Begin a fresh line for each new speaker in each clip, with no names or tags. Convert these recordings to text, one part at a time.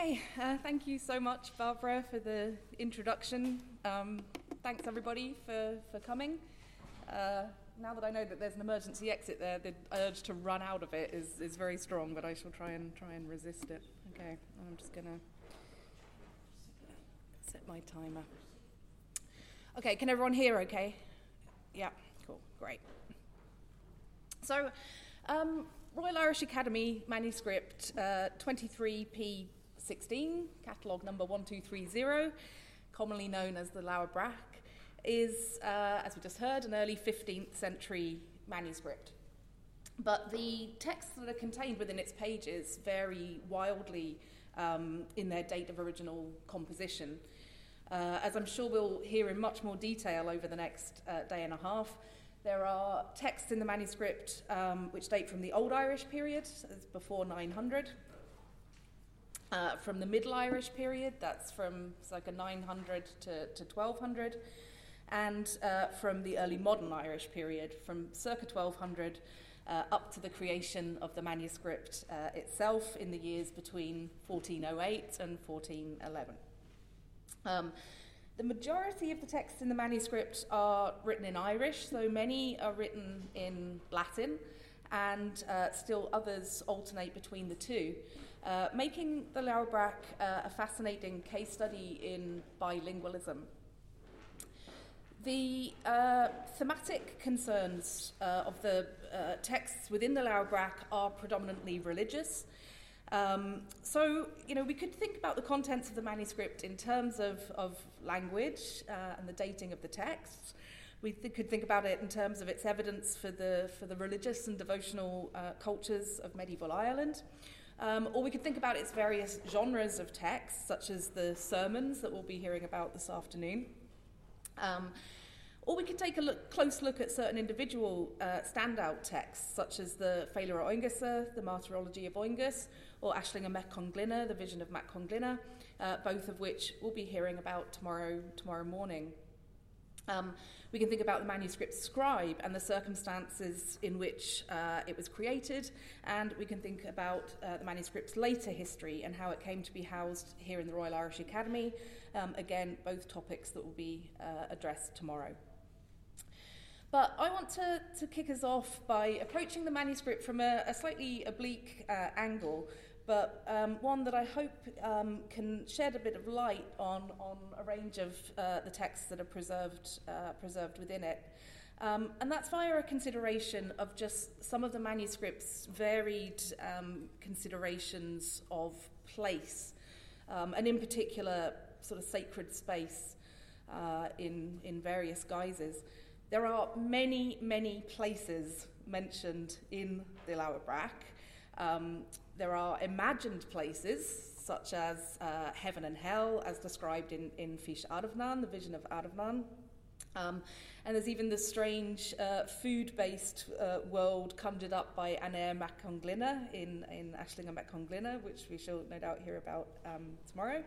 Okay, uh, thank you so much, Barbara, for the introduction. Um, thanks everybody for, for coming. Uh, now that I know that there's an emergency exit there, the urge to run out of it is, is very strong, but I shall try and try and resist it. Okay, I'm just gonna set my timer. Okay, can everyone hear okay? Yeah, cool, great. So, um, Royal Irish Academy manuscript uh, 23P16, catalogue number 1230, commonly known as the Leabhar Breac, is, uh, as we just heard, an early 15th century manuscript. But the texts that are contained within its pages vary wildly um, in their date of original composition. Uh, as I'm sure we'll hear in much more detail over the next uh, day and a half, there are texts in the manuscript um, which date from the Old Irish period, before 900. Uh, from the Middle Irish period, that's from circa 900 to, to 1200. And uh, from the early modern Irish period, from circa 1200 uh, up to the creation of the manuscript uh, itself in the years between 1408 and 1411. Um, the majority of the texts in the manuscript are written in Irish, though many are written in Latin, and uh, still others alternate between the two, uh, making the Leabhar Breac uh, a fascinating case study in bilingualism. The uh, thematic concerns uh, of the uh, texts within the Leabhar Breac are predominantly religious, um, so, you know, we could think about the contents of the manuscript in terms of, of language uh, and the dating of the texts. We th- could think about it in terms of its evidence for the, for the religious and devotional cultures of medieval Ireland. Um, or we could think about its various genres of texts, such as the sermons that we'll be hearing about this afternoon. Um, or we could take a look, close look at certain individual uh, standout texts, such as the Félire Óengusso, the Martyrology of Oengus, or Aisling and Meck the Vision of Mac uh, both of which we'll be hearing about tomorrow, tomorrow morning. Um, we can think about the manuscript scribe and the circumstances in which uh, it was created, and we can think about uh, the manuscript's later history and how it came to be housed here in the Royal Irish Academy. Um, again, both topics that will be uh, addressed tomorrow. But I want to, to kick us off by approaching the manuscript from a, a slightly oblique uh, angle, but um, one that I hope um, can shed a bit of light on, on a range of uh, the texts that are preserved, uh, preserved within it. Um, and that's via a consideration of just some of the manuscript's varied um, considerations of place, um, and in particular, sort of sacred space uh, in, in various guises. There are many, many places mentioned in the Leabhar Breac. Um, there are imagined places, such as uh, heaven and hell, as described in, in Fís Adamnan, the vision of Adamnan. Um, and there's even the strange uh, food based uh, world conjured up by Aniér Mac Conglinne in, in Aisling and Meic Conglinne, which we shall no doubt hear about um, tomorrow.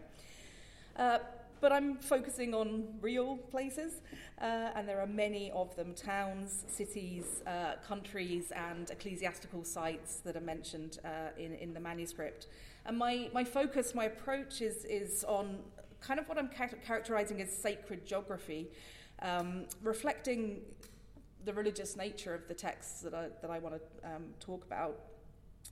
But I'm focusing on real places, uh, and there are many of them towns, cities, uh, countries, and ecclesiastical sites that are mentioned uh, in, in the manuscript. And my, my focus, my approach is, is on kind of what I'm char- characterizing as sacred geography, um, reflecting the religious nature of the texts that I, that I want to um, talk about.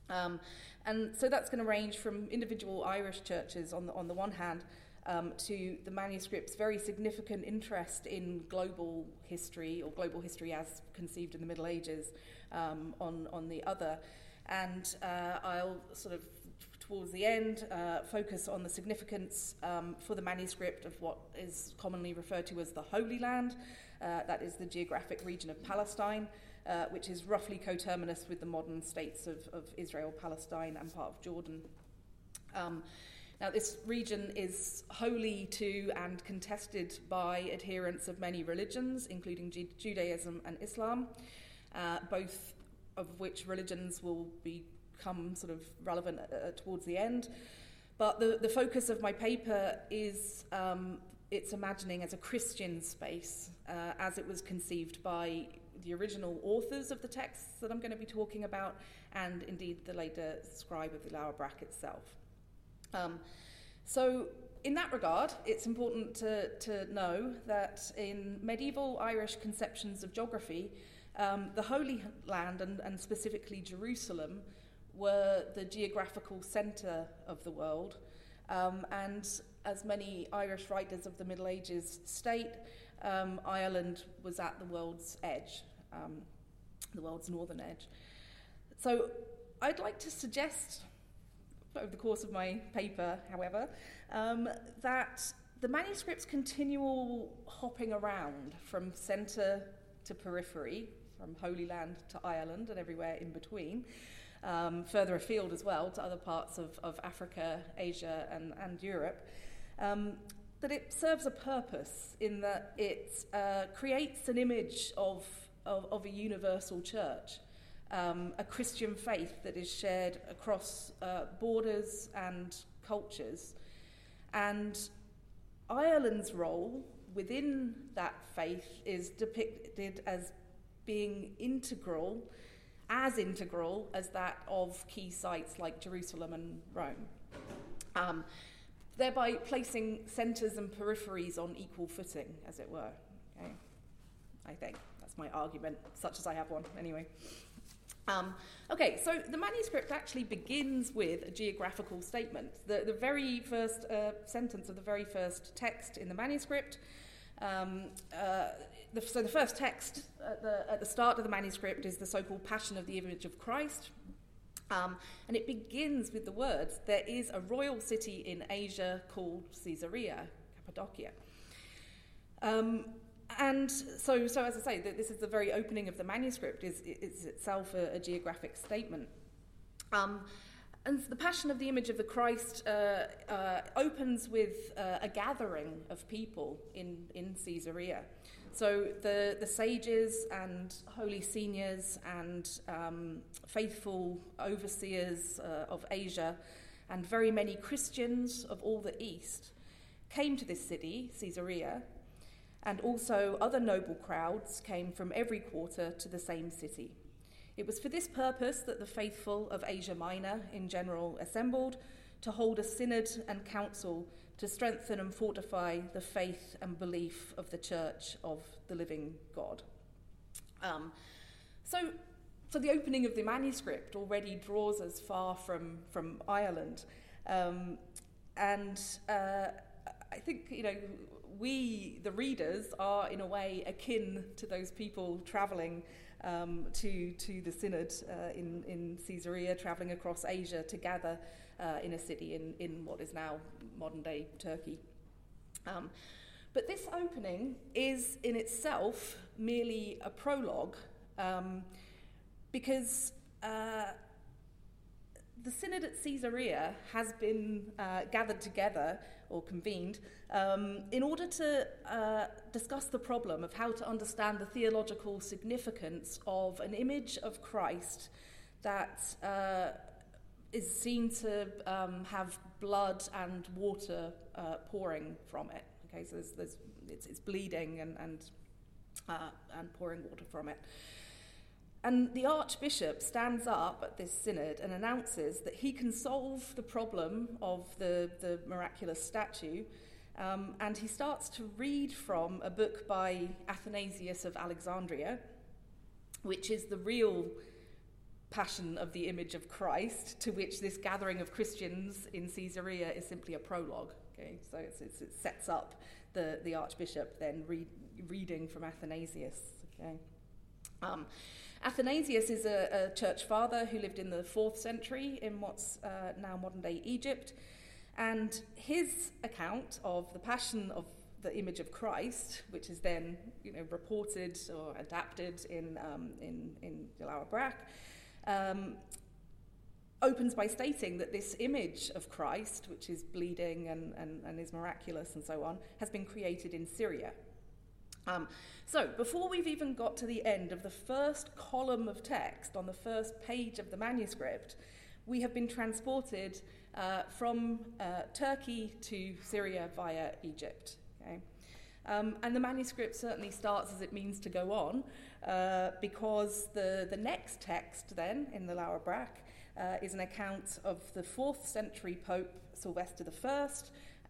Um, and so that's going to range from individual Irish churches on the, on the one hand um, to the manuscript's very significant interest in global history, or global history as conceived in the Middle Ages, um, on, on the other. And uh, I'll sort of, towards the end, uh, focus on the significance um, for the manuscript of what is commonly referred to as the Holy Land, uh, that is the geographic region of Palestine. Uh, which is roughly coterminous with the modern states of, of Israel, Palestine, and part of Jordan. Um, now, this region is holy to and contested by adherents of many religions, including Judaism and Islam, uh, both of which religions will become sort of relevant uh, towards the end. But the, the focus of my paper is um, its imagining as a Christian space, uh, as it was conceived by the original authors of the texts that I'm going to be talking about, and indeed the later scribe of the Leabhar Breac itself. Um, so, in that regard, it's important to, to know that in medieval Irish conceptions of geography, um, the Holy Land and, and specifically Jerusalem were the geographical centre of the world. Um, and as many Irish writers of the Middle Ages state, um, Ireland was at the world's edge, um, the world's northern edge. So I'd like to suggest, over the course of my paper, however, um, that the manuscript's continual hopping around from centre to periphery, from Holy Land to Ireland and everywhere in between, um, further afield as well to other parts of, of Africa, Asia, and, and Europe, um, that it serves a purpose in that it uh, creates an image of, of, of a universal church. Um, a Christian faith that is shared across uh, borders and cultures. And Ireland's role within that faith is depicted as being integral as integral as that of key sites like Jerusalem and Rome. Um, thereby placing centres and peripheries on equal footing, as it were. Okay? I think that's my argument, such as I have one, anyway. Um, okay, so the manuscript actually begins with a geographical statement. The, the very first uh, sentence of the very first text in the manuscript um, uh, the, so the first text at the, at the start of the manuscript is the so-called Passion of the Image of Christ. Um, and it begins with the words, there is a royal city in Asia called Caesarea, Cappadocia. Um, and so, so, as I say, this is the very opening of the manuscript, is, is itself a, a geographic statement. Um, and the Passion of the Image of the Christ uh, uh, opens with uh, a gathering of people in, in Caesarea. So the, the sages and holy seniors and um, faithful overseers uh, of Asia and very many Christians of all the East came to this city, Caesarea, and also other noble crowds came from every quarter to the same city. It was for this purpose that the faithful of Asia Minor in general assembled to hold a synod and council to strengthen and fortify the faith and belief of the Church of the Living God. Um, so, so the opening of the manuscript already draws us far from, from Ireland. Um, and uh, I think, you know, we, the readers, are in a way akin to those people travelling um, to, to the synod uh, in, in Caesarea, travelling across Asia to gather uh, in a city in, in what is now modern day Turkey. Um, but this opening is in itself merely a prologue um, because uh, the synod at Caesarea has been uh, gathered together or convened um, in order to uh, discuss the problem of how to understand the theological significance of an image of Christ that uh, is seen to um, have blood and water uh, pouring from it. Okay, so there's, there's, it's, it's bleeding and, and, uh, and pouring water from it. And the Archbishop stands up at this synod and announces that he can solve the problem of the, the miraculous statue. Um, and he starts to read from a book by Athanasius of Alexandria, which is the real passion of the image of Christ, to which this gathering of Christians in Caesarea is simply a prologue. Okay, so it's, it's, it sets up the, the Archbishop then read, reading from Athanasius. Okay. Um, Athanasius is a, a, church father who lived in the fourth century in what's uh, now modern day Egypt. And his account of the passion of the image of Christ, which is then you know, reported or adapted in, um, in, in De Leabhar um, opens by stating that this image of Christ, which is bleeding and, and, and is miraculous and so on, has been created in Syria. Um, so, before we've even got to the end of the first column of text on the first page of the manuscript, we have been transported uh, from uh, Turkey to Syria via Egypt. Okay? Um, and the manuscript certainly starts as it means to go on, uh, because the, the next text, then, in the Leabhar Breac, uh, is an account of the 4th century Pope Sylvester I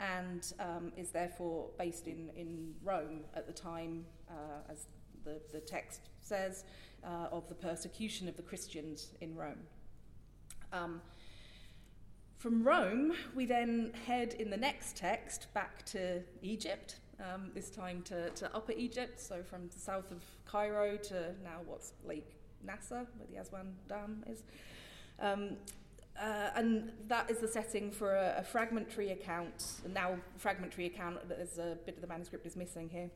and um, is therefore based in, in Rome at the time, uh, as the, the text says, uh, of the persecution of the Christians in Rome. Um, from Rome, we then head in the next text back to Egypt, um, this time to, to Upper Egypt, so from the south of Cairo to now what's Lake Nasser, where the Aswan Dam is. Um, uh, and that is the setting for a, a fragmentary account, now fragmentary account, there's a bit of the manuscript is missing here,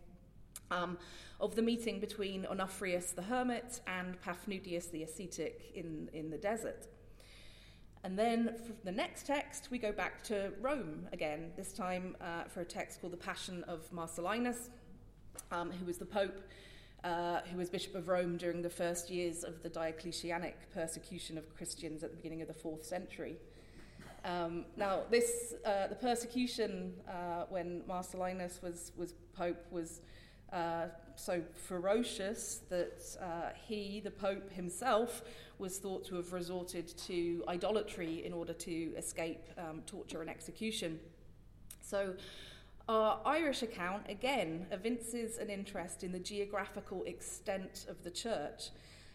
um, of the meeting between Onofrius the hermit and Paphnutius the ascetic in, in the desert. And then for the next text, we go back to Rome again, this time uh, for a text called The Passion of Marcellinus, um, who was the Pope, uh, who was Bishop of Rome during the first years of the Diocletianic persecution of Christians at the beginning of the fourth century. Um, now, this uh, the persecution uh, when Marcellinus was was Pope was uh, so ferocious that uh, he, the Pope himself, was thought to have resorted to idolatry in order to escape um, torture and execution. So, our Irish account again evinces an interest in the geographical extent of the church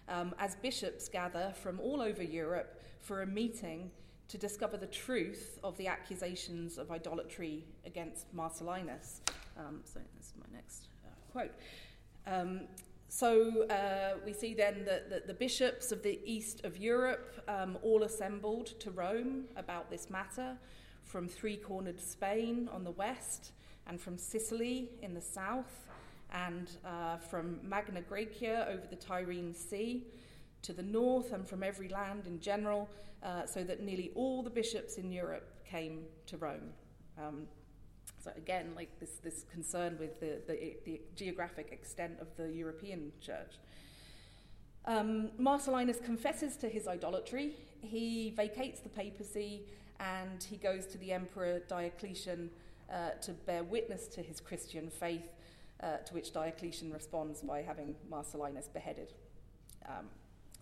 um, as bishops gather from all over Europe for a meeting to discover the truth of the accusations of idolatry against Marcellinus. Um, so, this is my next uh, quote. Um, so uh, we see then that, that, the bishops of the east of Europe um, all assembled to Rome about this matter from three cornered Spain on the west, and from Sicily in the south, and uh, from Magna Graecia over the Tyrrhene Sea to the north, and from every land in general, uh, so that nearly all the bishops in Europe came to Rome. Um, so again, like this, this concern with the, the, the geographic extent of the European church. Um, Marcellinus confesses to his idolatry. He vacates the papacy and he goes to the Emperor Diocletian uh, to bear witness to his Christian faith, uh, to which Diocletian responds by having Marcellinus beheaded. Um,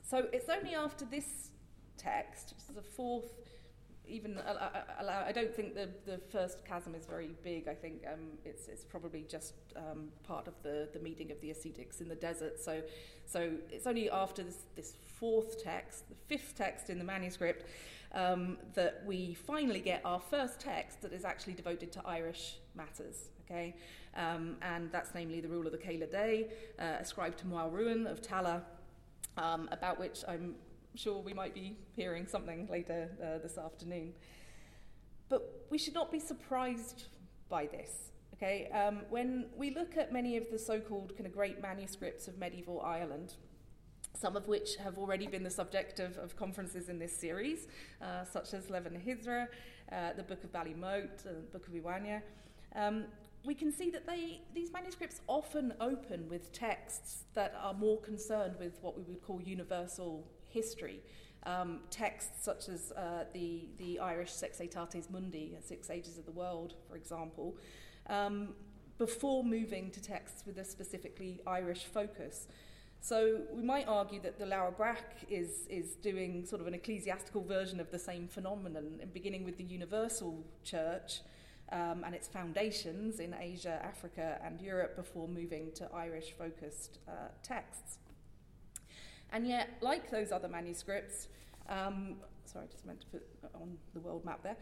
so it's only after this text, which is the fourth even allow, I don't think the, the first chasm is very big. I think um, it's, it's probably just um, part of the, the meeting of the ascetics in the desert. So, so it's only after this, this fourth text, the fifth text in the manuscript, um, that we finally get our first text that is actually devoted to Irish matters. Okay, um, and that's namely the rule of the Céile Dé, uh, ascribed to Ruin of Tallaght, um, about which I'm sure we might be hearing something later uh, this afternoon. But we should not be surprised by this. Okay, um, when we look at many of the so-called kind of great manuscripts of medieval Ireland, some of which have already been the subject of, of conferences in this series, uh, such as Lebor na hUidre, uh, the Book of Ballymote, uh, the Book of Uí Maine, um, we can see that they, these manuscripts often open with texts that are more concerned with what we would call universal history. Um, texts such as uh, the, the Irish Sex Aetates Mundi, Six Ages of the World, for example, um, before moving to texts with a specifically Irish focus. So we might argue that the Leabhar Breac is, is doing sort of an ecclesiastical version of the same phenomenon, beginning with the universal church um, and its foundations in Asia, Africa, and Europe before moving to Irish focused uh, texts. And yet, like those other manuscripts, um, sorry, I just meant to put on the world map there.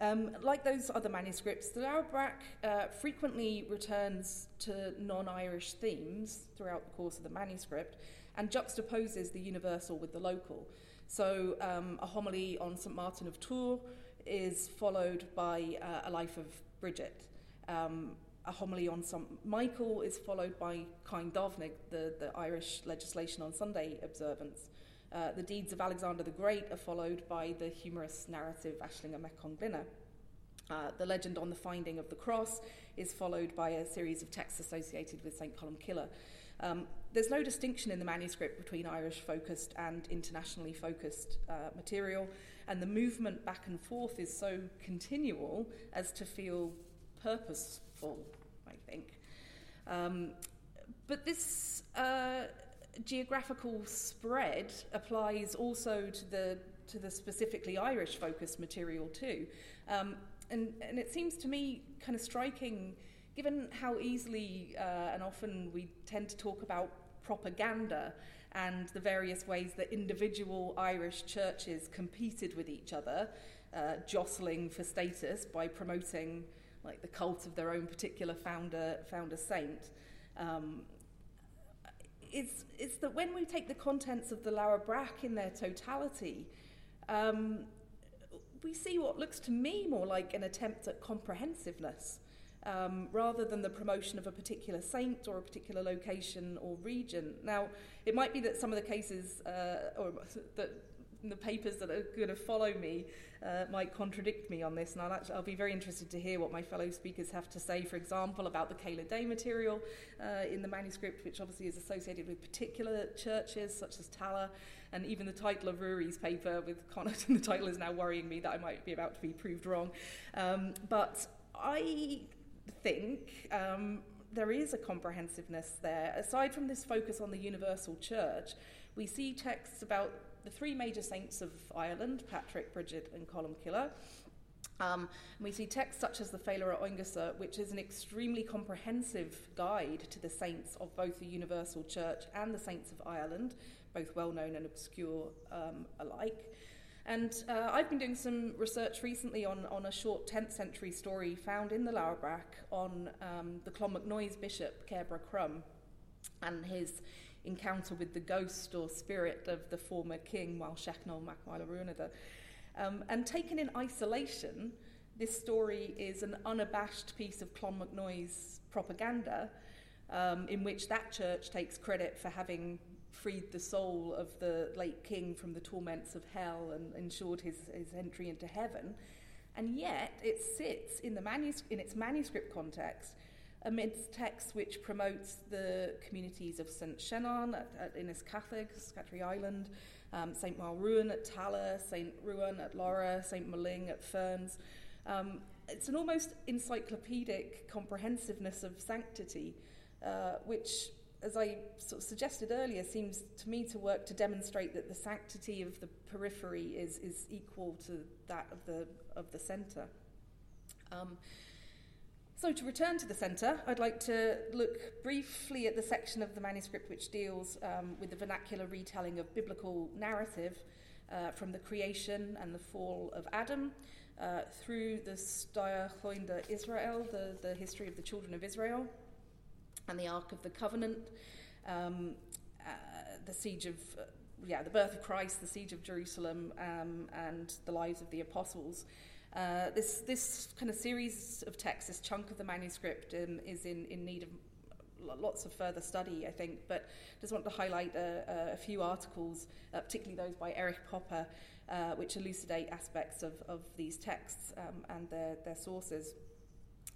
Um, like those other manuscripts, the Leabhar uh, frequently returns to non Irish themes throughout the course of the manuscript and juxtaposes the universal with the local. So, um, a homily on St. Martin of Tours is followed by uh, a life of Bridget. Um, a homily on St. Michael is followed by Cáin Domnaig, the, the Irish legislation on Sunday observance. Uh, the deeds of Alexander the Great are followed by the humorous narrative Aisling Meic Conglinne. Uh, the legend on the finding of the cross is followed by a series of texts associated with St. Columcille. Um, there's no distinction in the manuscript between Irish focused and internationally focused uh, material, and the movement back and forth is so continual as to feel purposeful, I think. Um, but this uh, geographical spread applies also to the to the specifically Irish focused material too. Um, and, and it seems to me kind of striking, given how easily uh, and often we tend to talk about propaganda and the various ways that individual Irish churches competed with each other, uh, jostling for status by promoting like the cult of their own particular founder founder saint. Um, it's, it's that when we take the contents of the Leabhar Breac in their totality, um, we see what looks to me more like an attempt at comprehensiveness. Um, rather than the promotion of a particular saint or a particular location or region. Now, it might be that some of the cases, uh, or that the papers that are going to follow me uh, might contradict me on this, and I'll, actually, I'll be very interested to hear what my fellow speakers have to say, for example, about the Ceile Dé material uh, in the manuscript, which obviously is associated with particular churches such as Tallaght, and even the title of Ruairi's paper with Connacht in the title is now worrying me that I might be about to be proved wrong. Um, but I think um, there is a comprehensiveness there. Aside from this focus on the universal church, we see texts about the three major saints of Ireland, Patrick, Bridget, and Columcille. Um, we see texts such as the Félire Óengusso, which is an extremely comprehensive guide to the saints of both the Universal Church and the saints of Ireland, both well known and obscure um, alike. And uh, I've been doing some research recently on, on a short 10th century story found in the Leabhar Breac on um, the Clonmacnoise bishop, Cairbre Crum, and his encounter with the ghost or spirit of the former king, Máel Sechnaill mac Máele Ruanaid. Um, and taken in isolation, this story is an unabashed piece of Clonmacnoise propaganda um, in which that church takes credit for having freed the soul of the late king from the torments of hell and ensured his, his entry into heaven. And yet it sits in, the manus- in its manuscript context amidst texts which promotes the communities of St. Shannon at, at Inis Cathaig, Scattery Island, um, St. Máel Ruain at Tallaght, St. Ruan at Lorrha, St. Moling at Ferns. Um, it's an almost encyclopedic comprehensiveness of sanctity, uh, which, as I sort of suggested earlier, seems to me to work to demonstrate that the sanctity of the periphery is, is equal to that of the, of the centre. Um, so, to return to the centre, I'd like to look briefly at the section of the manuscript which deals um, with the vernacular retelling of biblical narrative uh, from the creation and the fall of Adam uh, through the Choinda Israel, the, the history of the children of Israel, and the Ark of the Covenant, um, uh, the siege of, uh, yeah, the birth of Christ, the siege of Jerusalem, um, and the lives of the apostles. Uh, this, this kind of series of texts, this chunk of the manuscript, um, is in, in need of lots of further study, I think, but just want to highlight a, a few articles, uh, particularly those by Erich Poppe, uh, which elucidate aspects of, of these texts um, and their, their sources.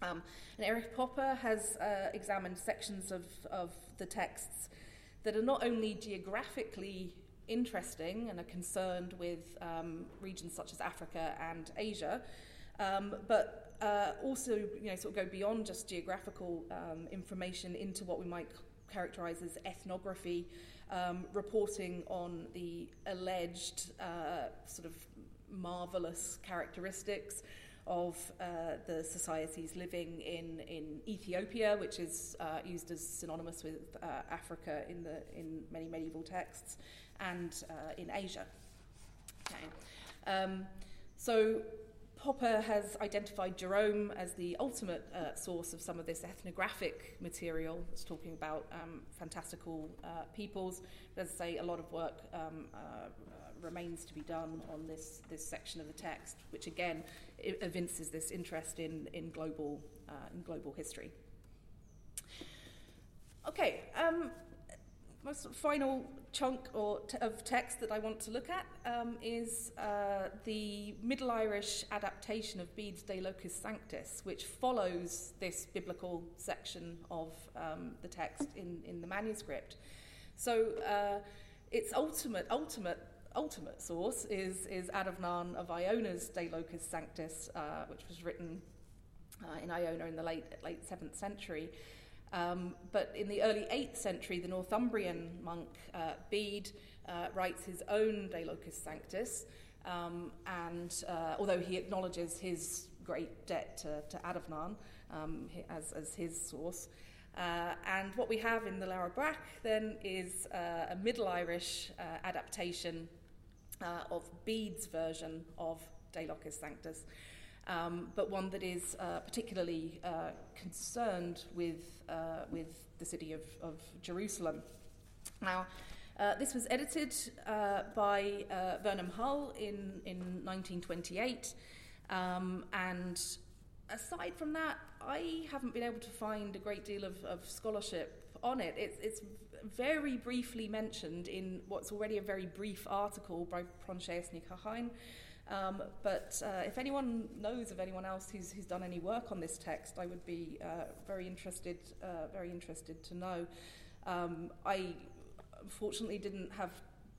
Um, and Erich Poppe has uh, examined sections of, of the texts that are not only geographically interesting and are concerned with um, regions such as Africa and Asia, um, but uh, also you know sort of go beyond just geographical um, information into what we might characterize as ethnography, um, reporting on the alleged uh, sort of marvelous characteristics of uh, the societies living in, in Ethiopia, which is uh, used as synonymous with uh, Africa in, the, in many medieval texts, and uh, in Asia. Okay. Um, so Poppe has identified Jerome as the ultimate uh, source of some of this ethnographic material that's talking about um, fantastical uh, peoples. As I say, a lot of work um, uh, remains to be done on this, this section of the text, which again evinces this interest in, in, global, uh, in global history. Okay, um, my final chunk or t- of text that I want to look at um, is uh, the Middle Irish adaptation of Bede's De Locis Sanctis, which follows this biblical section of um, the text in, in the manuscript. So uh, its ultimate, ultimate, ultimate source is, is Adamnan of Iona's De Locis Sanctis, uh, which was written uh, in Iona in the late, late 7th century. Um, but in the early 8th century, the Northumbrian monk uh, Bede uh, writes his own De Locis Sanctis, Um, and uh, although he acknowledges his great debt to, to Adamnan um, as, as his source, uh, and what we have in the Leabhar Breac then is uh, a Middle Irish uh, adaptation of Bede's version of De Locis Sanctis, um, but one that is uh, particularly uh, concerned with, with the city of, of Jerusalem. Now, uh, this was edited uh, by uh, Vernon Hull in, in 1928, um, and aside from that, I haven't been able to find a great deal of, of scholarship on it. It's, it's very briefly mentioned in what's already a very brief article by Proinsias Ní Chatháin. Um, but uh, if anyone knows of anyone else who's, who's done any work on this text, I would be uh, very interested, uh, very interested to know. Um, I unfortunately didn't have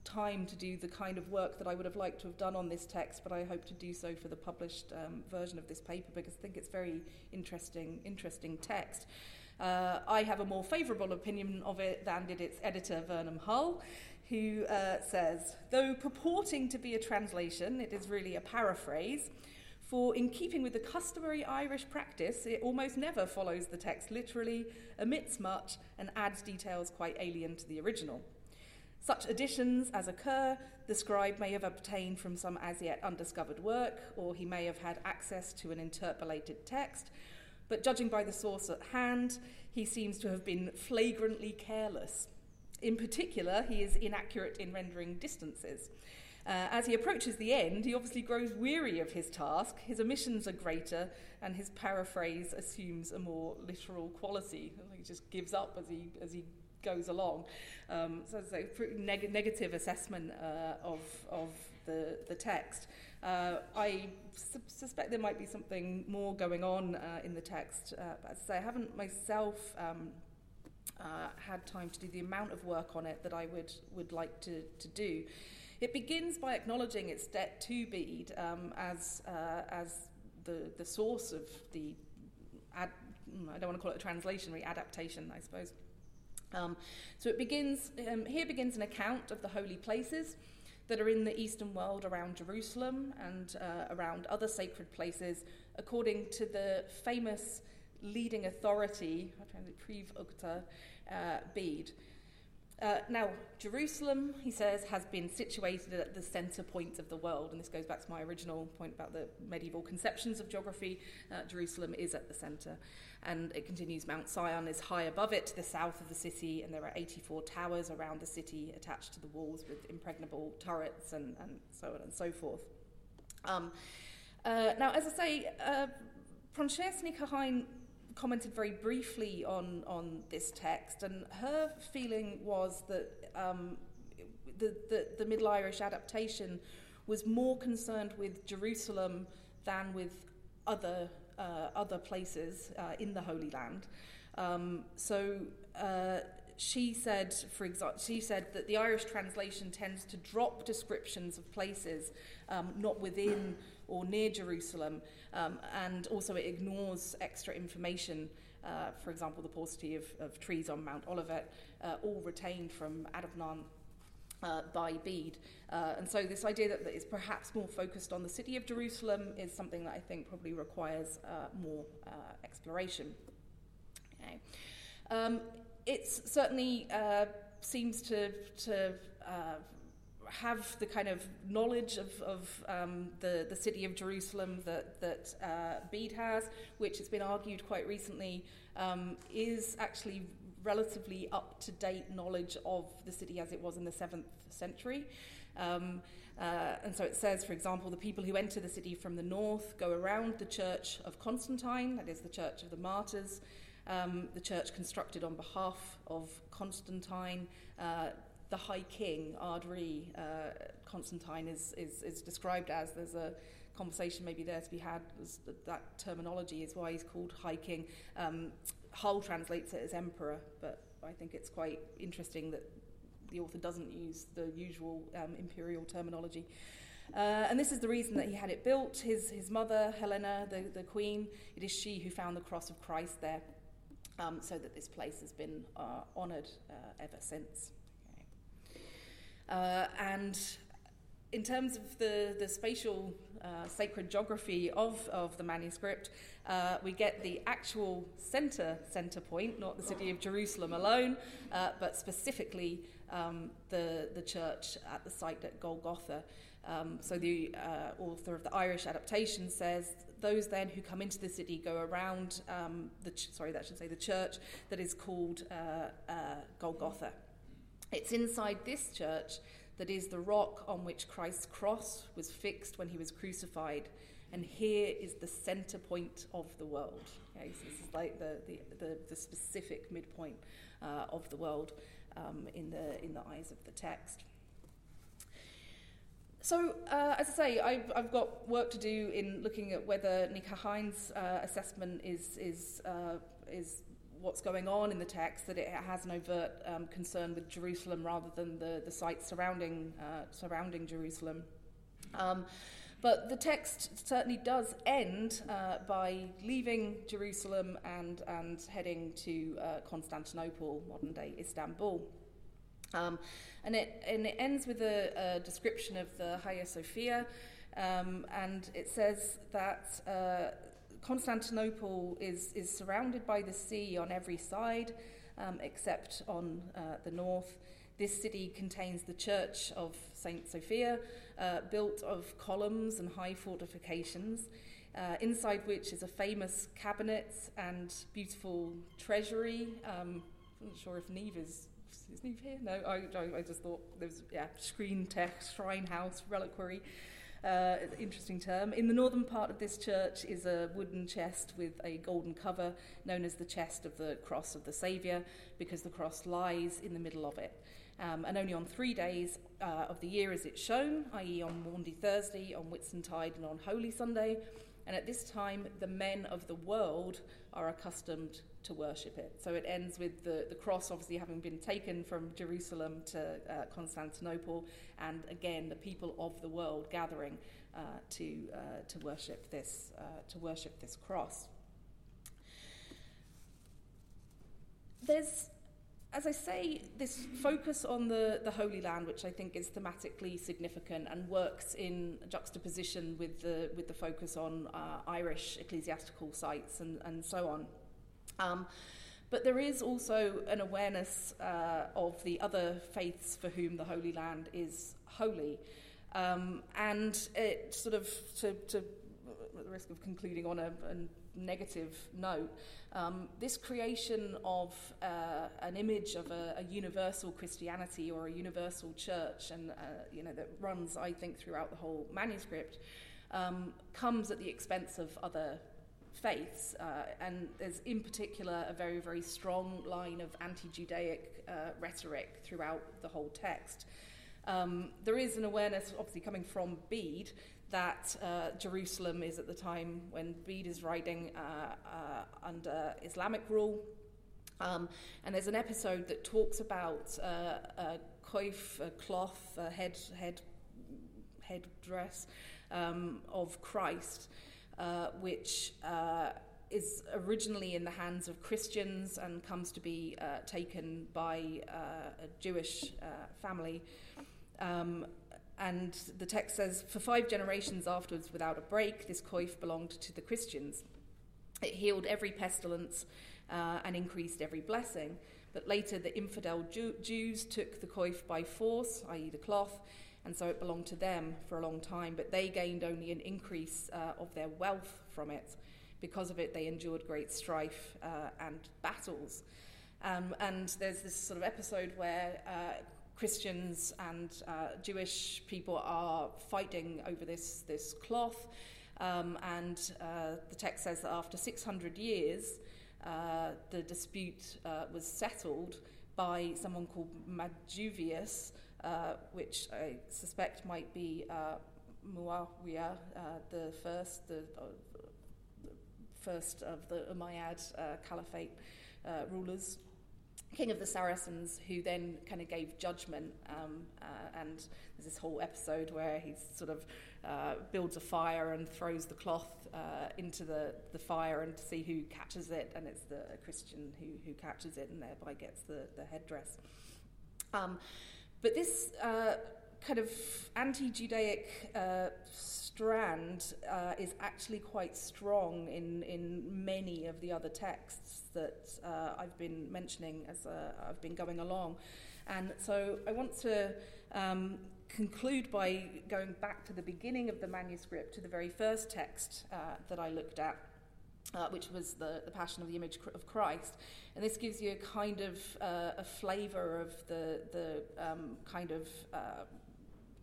time to do the kind of work that I would have liked to have done on this text, but I hope to do so for the published um, version of this paper because I think it's very interesting, interesting text. Uh, I have a more favourable opinion of it than did its editor, Vernon Hull, who uh, says, though purporting to be a translation, it is really a paraphrase. For, in keeping with the customary Irish practice, it almost never follows the text literally, omits much, and adds details quite alien to the original. Such additions as occur, the scribe may have obtained from some as yet undiscovered work, or he may have had access to an interpolated text, but judging by the source at hand, he seems to have been flagrantly careless. In particular, he is inaccurate in rendering distances. Uh, as he approaches the end, he obviously grows weary of his task, his omissions are greater, and his paraphrase assumes a more literal quality. He just gives up as he, as he goes along. Um, so a neg- negative assessment uh, of, of the, the text. Uh, I su- suspect there might be something more going on uh, in the text, uh, but as I say, I haven't myself um, uh, had time to do the amount of work on it that I would, would like to, to do. It begins by acknowledging its debt to Bede um, as, uh, as the, the source of the, ad, I don't want to call it a translation, really adaptation, I suppose. Um, so it begins, um, here begins an account of the holy places that are in the Eastern world around Jerusalem and uh, around other sacred places, according to the famous leading authority, Príomh Uachtar, uh, Bede. Uh, now, Jerusalem, he says, has been situated at the centre point of the world, and this goes back to my original point about the medieval conceptions of geography. Uh, Jerusalem is at the centre, and it continues Mount Sion is high above it to the south of the city, and there are 84 towers around the city attached to the walls with impregnable turrets and, and so on and so forth. Um, uh, now, as I say, uh, Proinsias Ní Chatháin commented very briefly on, on this text, and her feeling was that um, the, the, the Middle Irish adaptation was more concerned with Jerusalem than with other, uh, other places uh, in the Holy Land. Um, so uh, she said, for example, she said that the Irish translation tends to drop descriptions of places um, not within or near Jerusalem, um, and also it ignores extra information. Uh, for example, the paucity of, of trees on Mount Olivet, uh, all retained from Adamnan uh, by Bede. Uh, and so, this idea that, that is perhaps more focused on the city of Jerusalem is something that I think probably requires uh, more uh, exploration. Okay. Um, it certainly uh, seems to, to uh, have the kind of knowledge of, of um, the, the city of Jerusalem that, that uh, Bede has, which has been argued quite recently, um, is actually relatively up to date knowledge of the city as it was in the 7th century. Um, uh, and so it says, for example, the people who enter the city from the north go around the church of Constantine, that is the church of the martyrs, um, the church constructed on behalf of Constantine. Uh, the High King, Ardri, uh, Constantine is, is, is described as. There's a conversation maybe there to be had. That terminology is why he's called High King. Um, Hull translates it as Emperor, but I think it's quite interesting that the author doesn't use the usual um, imperial terminology. Uh, and this is the reason that he had it built. His, his mother, Helena, the, the queen, it is she who found the cross of Christ there, um, so that this place has been uh, honoured uh, ever since. Uh, and in terms of the, the spatial uh, sacred geography of, of the manuscript, uh, we get the actual center center point, not the city of Jerusalem alone, uh, but specifically um, the, the church at the site at Golgotha. Um, so the uh, author of the Irish adaptation says those then who come into the city go around um, the ch- sorry that should say the church that is called uh, uh, Golgotha. It's inside this church that is the rock on which Christ's cross was fixed when he was crucified. And here is the center point of the world. Okay, so this is like the, the, the, the specific midpoint uh, of the world um, in, the, in the eyes of the text. So, uh, as I say, I've, I've, got work to do in looking at whether Nika Hines' uh, assessment is, is, uh, is what's going on in the text, that it has an overt um, concern with Jerusalem rather than the, the sites surrounding, uh, surrounding Jerusalem. Um, but the text certainly does end uh, by leaving Jerusalem and, and heading to uh, Constantinople, modern day Istanbul. Um, and, it, and it ends with a, a description of the Hagia Sophia, um, and it says that uh, Constantinople is, is surrounded by the sea on every side, um, except on uh, the north. This city contains the church of St. Sophia, uh, built of columns and high fortifications, uh, inside which is a famous cabinet and beautiful treasury. Um, I'm not sure if Neve is. Is Neve here? No, I, I, just thought there was, yeah, screen Tech, shrine house, reliquary. Uh, interesting term. In the northern part of this church is a wooden chest with a golden cover, known as the chest of the cross of the Saviour, because the cross lies in the middle of it. Um, and only on three days uh, of the year is it shown, i.e., on Maundy Thursday, on Whitsuntide, and on Holy Sunday. And at this time, the men of the world are accustomed to worship it. So it ends with the, the cross obviously having been taken from Jerusalem to uh, Constantinople, and again the people of the world gathering uh, to uh, to worship this uh, to worship this cross. There's as I say, this focus on the, the Holy Land, which I think is thematically significant and works in juxtaposition with the, with the focus on uh, Irish ecclesiastical sites and, and so on. Um, but there is also an awareness uh, of the other faiths for whom the Holy Land is holy. Um, and it sort of, to, to at the risk of concluding on a, a negative note, um, this creation of uh, an image of a, a, universal Christianity or a universal church, and uh, you know that runs, I think, throughout the whole manuscript, um, comes at the expense of other faiths, uh, and there's in particular a very, very strong line of anti Judaic uh, rhetoric throughout the whole text. Um, there is an awareness, obviously, coming from Bede, that uh, Jerusalem is at the time when Bede is writing uh, uh, under Islamic rule. Um, and there's an episode that talks about uh, a coif, a cloth, a head, head, headdress um, of Christ uh, which is originally in the hands of Christians and comes to be uh, taken by uh, a Jewish uh, family. Um, and the text says, for five generations afterwards, without a break, this coif belonged to the Christians. It healed every pestilence uh, and increased every blessing. But later, the infidel Jew- Jews took the coif by force, i.e., the cloth, and so it belonged to them for a long time, but they gained only an increase uh, of their wealth from it. Because of it, they endured great strife uh, and battles. Um, and there's this sort of episode where uh, Christians and uh, Jewish people are fighting over this, this cloth. Um, and uh, the text says that after 600 years, uh, the dispute was settled by someone called Majuvius, uh, which I suspect might be uh, Muawiyah, uh, the first, the, uh, the, first of the Umayyad uh, Caliphate uh, rulers, king of the Saracens, who then kind of gave judgment. Um, and there's this whole episode where he sort of builds a fire and throws the cloth into the, the fire and to see who catches it, and it's the Christian who, who catches it and thereby gets the, the headdress. Um, but this uh, kind of anti Judaic uh, strand uh, is actually quite strong in, in many of the other texts that uh, I've been mentioning as uh, I've been going along. And so I want to um, conclude by going back to the beginning of the manuscript, to the very first text uh, that I looked at. Uh, which was the, the Passion of the Image of Christ. And this gives you a kind of uh, a flavour of the, the um, kind of uh,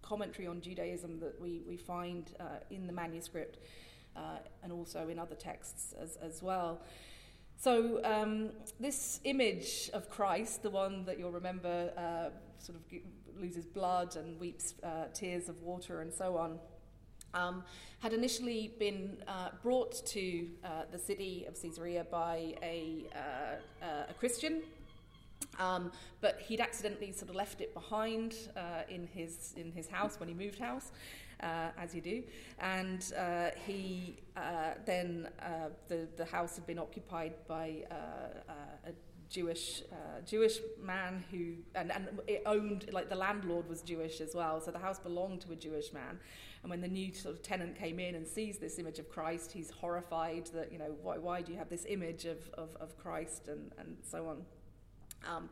commentary on Judaism that we, we find uh, in the manuscript uh, and also in other texts as, as well. So, um, this image of Christ, the one that you'll remember uh, sort of loses blood and weeps uh, tears of water and so on, um, had initially been uh, brought to uh, the city of Caesarea by a, a Christian. Um, but he'd accidentally sort of left it behind uh, in his in his house when he moved house, uh, as you do, and he then the the house had been occupied by a Jewish uh, Jewish man who and, and it owned like the landlord was Jewish as well, so the house belonged to a Jewish man. And when the new sort of tenant came in and sees this image of Christ, he's horrified that you know why why do you have this image of of, of Christ and and so on. Um,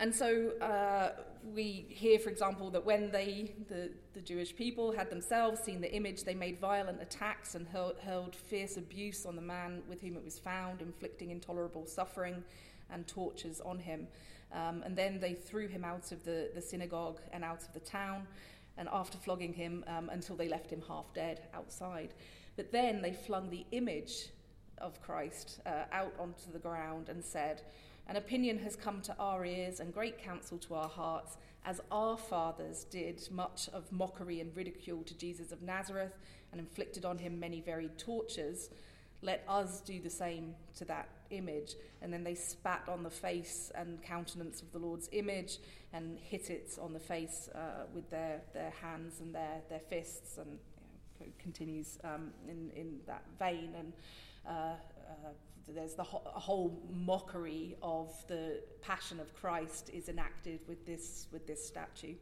and so uh, we hear, for example, that when they, the, the Jewish people, had themselves seen the image, they made violent attacks and hurled, fierce abuse on the man with whom it was found, inflicting intolerable suffering and tortures on him. Um, and then they threw him out of the, the synagogue and out of the town, and after flogging him um, until they left him half dead outside. But then they flung the image of Christ uh, out onto the ground and said, An opinion has come to our ears and great counsel to our hearts, as our fathers did much of mockery and ridicule to Jesus of Nazareth and inflicted on him many varied tortures. Let us do the same to that image. And then they spat on the face and countenance of the Lord's image and hit it on the face uh, with their, their hands and their, their fists. And you know, continues um, in, in that vein. And uh, uh, there's the ho- whole mockery of the passion of Christ is enacted with this, with this statue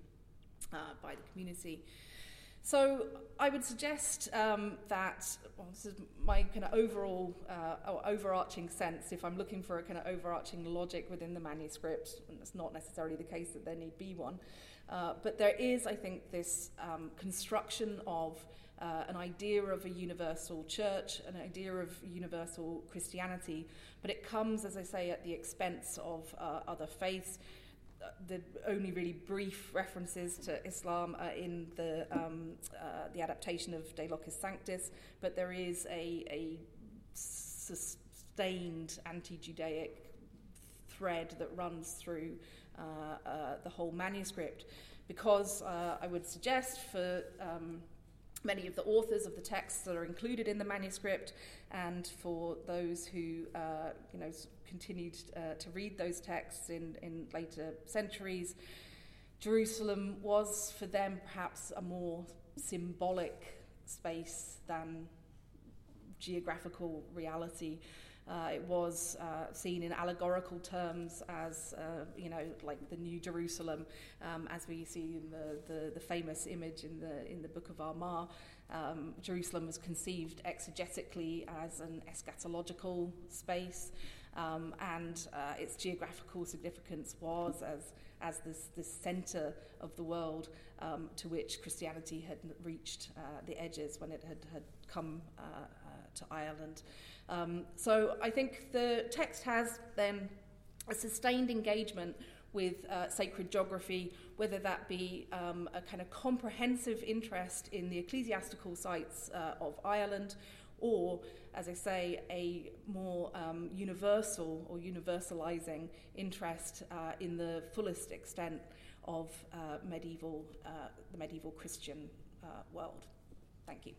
uh, by the community. So I would suggest um, that well, this is my kind of overall uh, overarching sense. If I'm looking for a kind of overarching logic within the manuscript, and it's not necessarily the case that there need be one, uh, but there is, I think, this um, construction of uh, an idea of a universal church, an idea of universal Christianity, but it comes, as I say, at the expense of uh, other faiths. The only really brief references to Islam are in the um, uh, the adaptation of De Locis Sanctis, but there is a, a sustained anti-Judaic thread that runs through uh, uh, the whole manuscript, because uh, I would suggest for um, many of the authors of the texts that are included in the manuscript, and for those who uh, you know continued uh, to read those texts in, in later centuries, Jerusalem was for them perhaps a more symbolic space than geographical reality. Uh, it was uh, seen in allegorical terms as, uh, you know, like the New Jerusalem, um, as we see in the, the, the, famous image in the, in the Book of Armagh. Um, Jerusalem was conceived exegetically as an eschatological space, um, and uh, its geographical significance was as, as this, this centre of the world um, to which Christianity had reached uh, the edges when it had, had come uh, to Ireland. Um, so I think the text has then a sustained engagement with uh, sacred geography, whether that be um, a kind of comprehensive interest in the ecclesiastical sites uh, of Ireland, or, as I say, a more um, universal or universalizing interest uh, in the fullest extent of uh, medieval, uh, the medieval Christian uh, world. Thank you.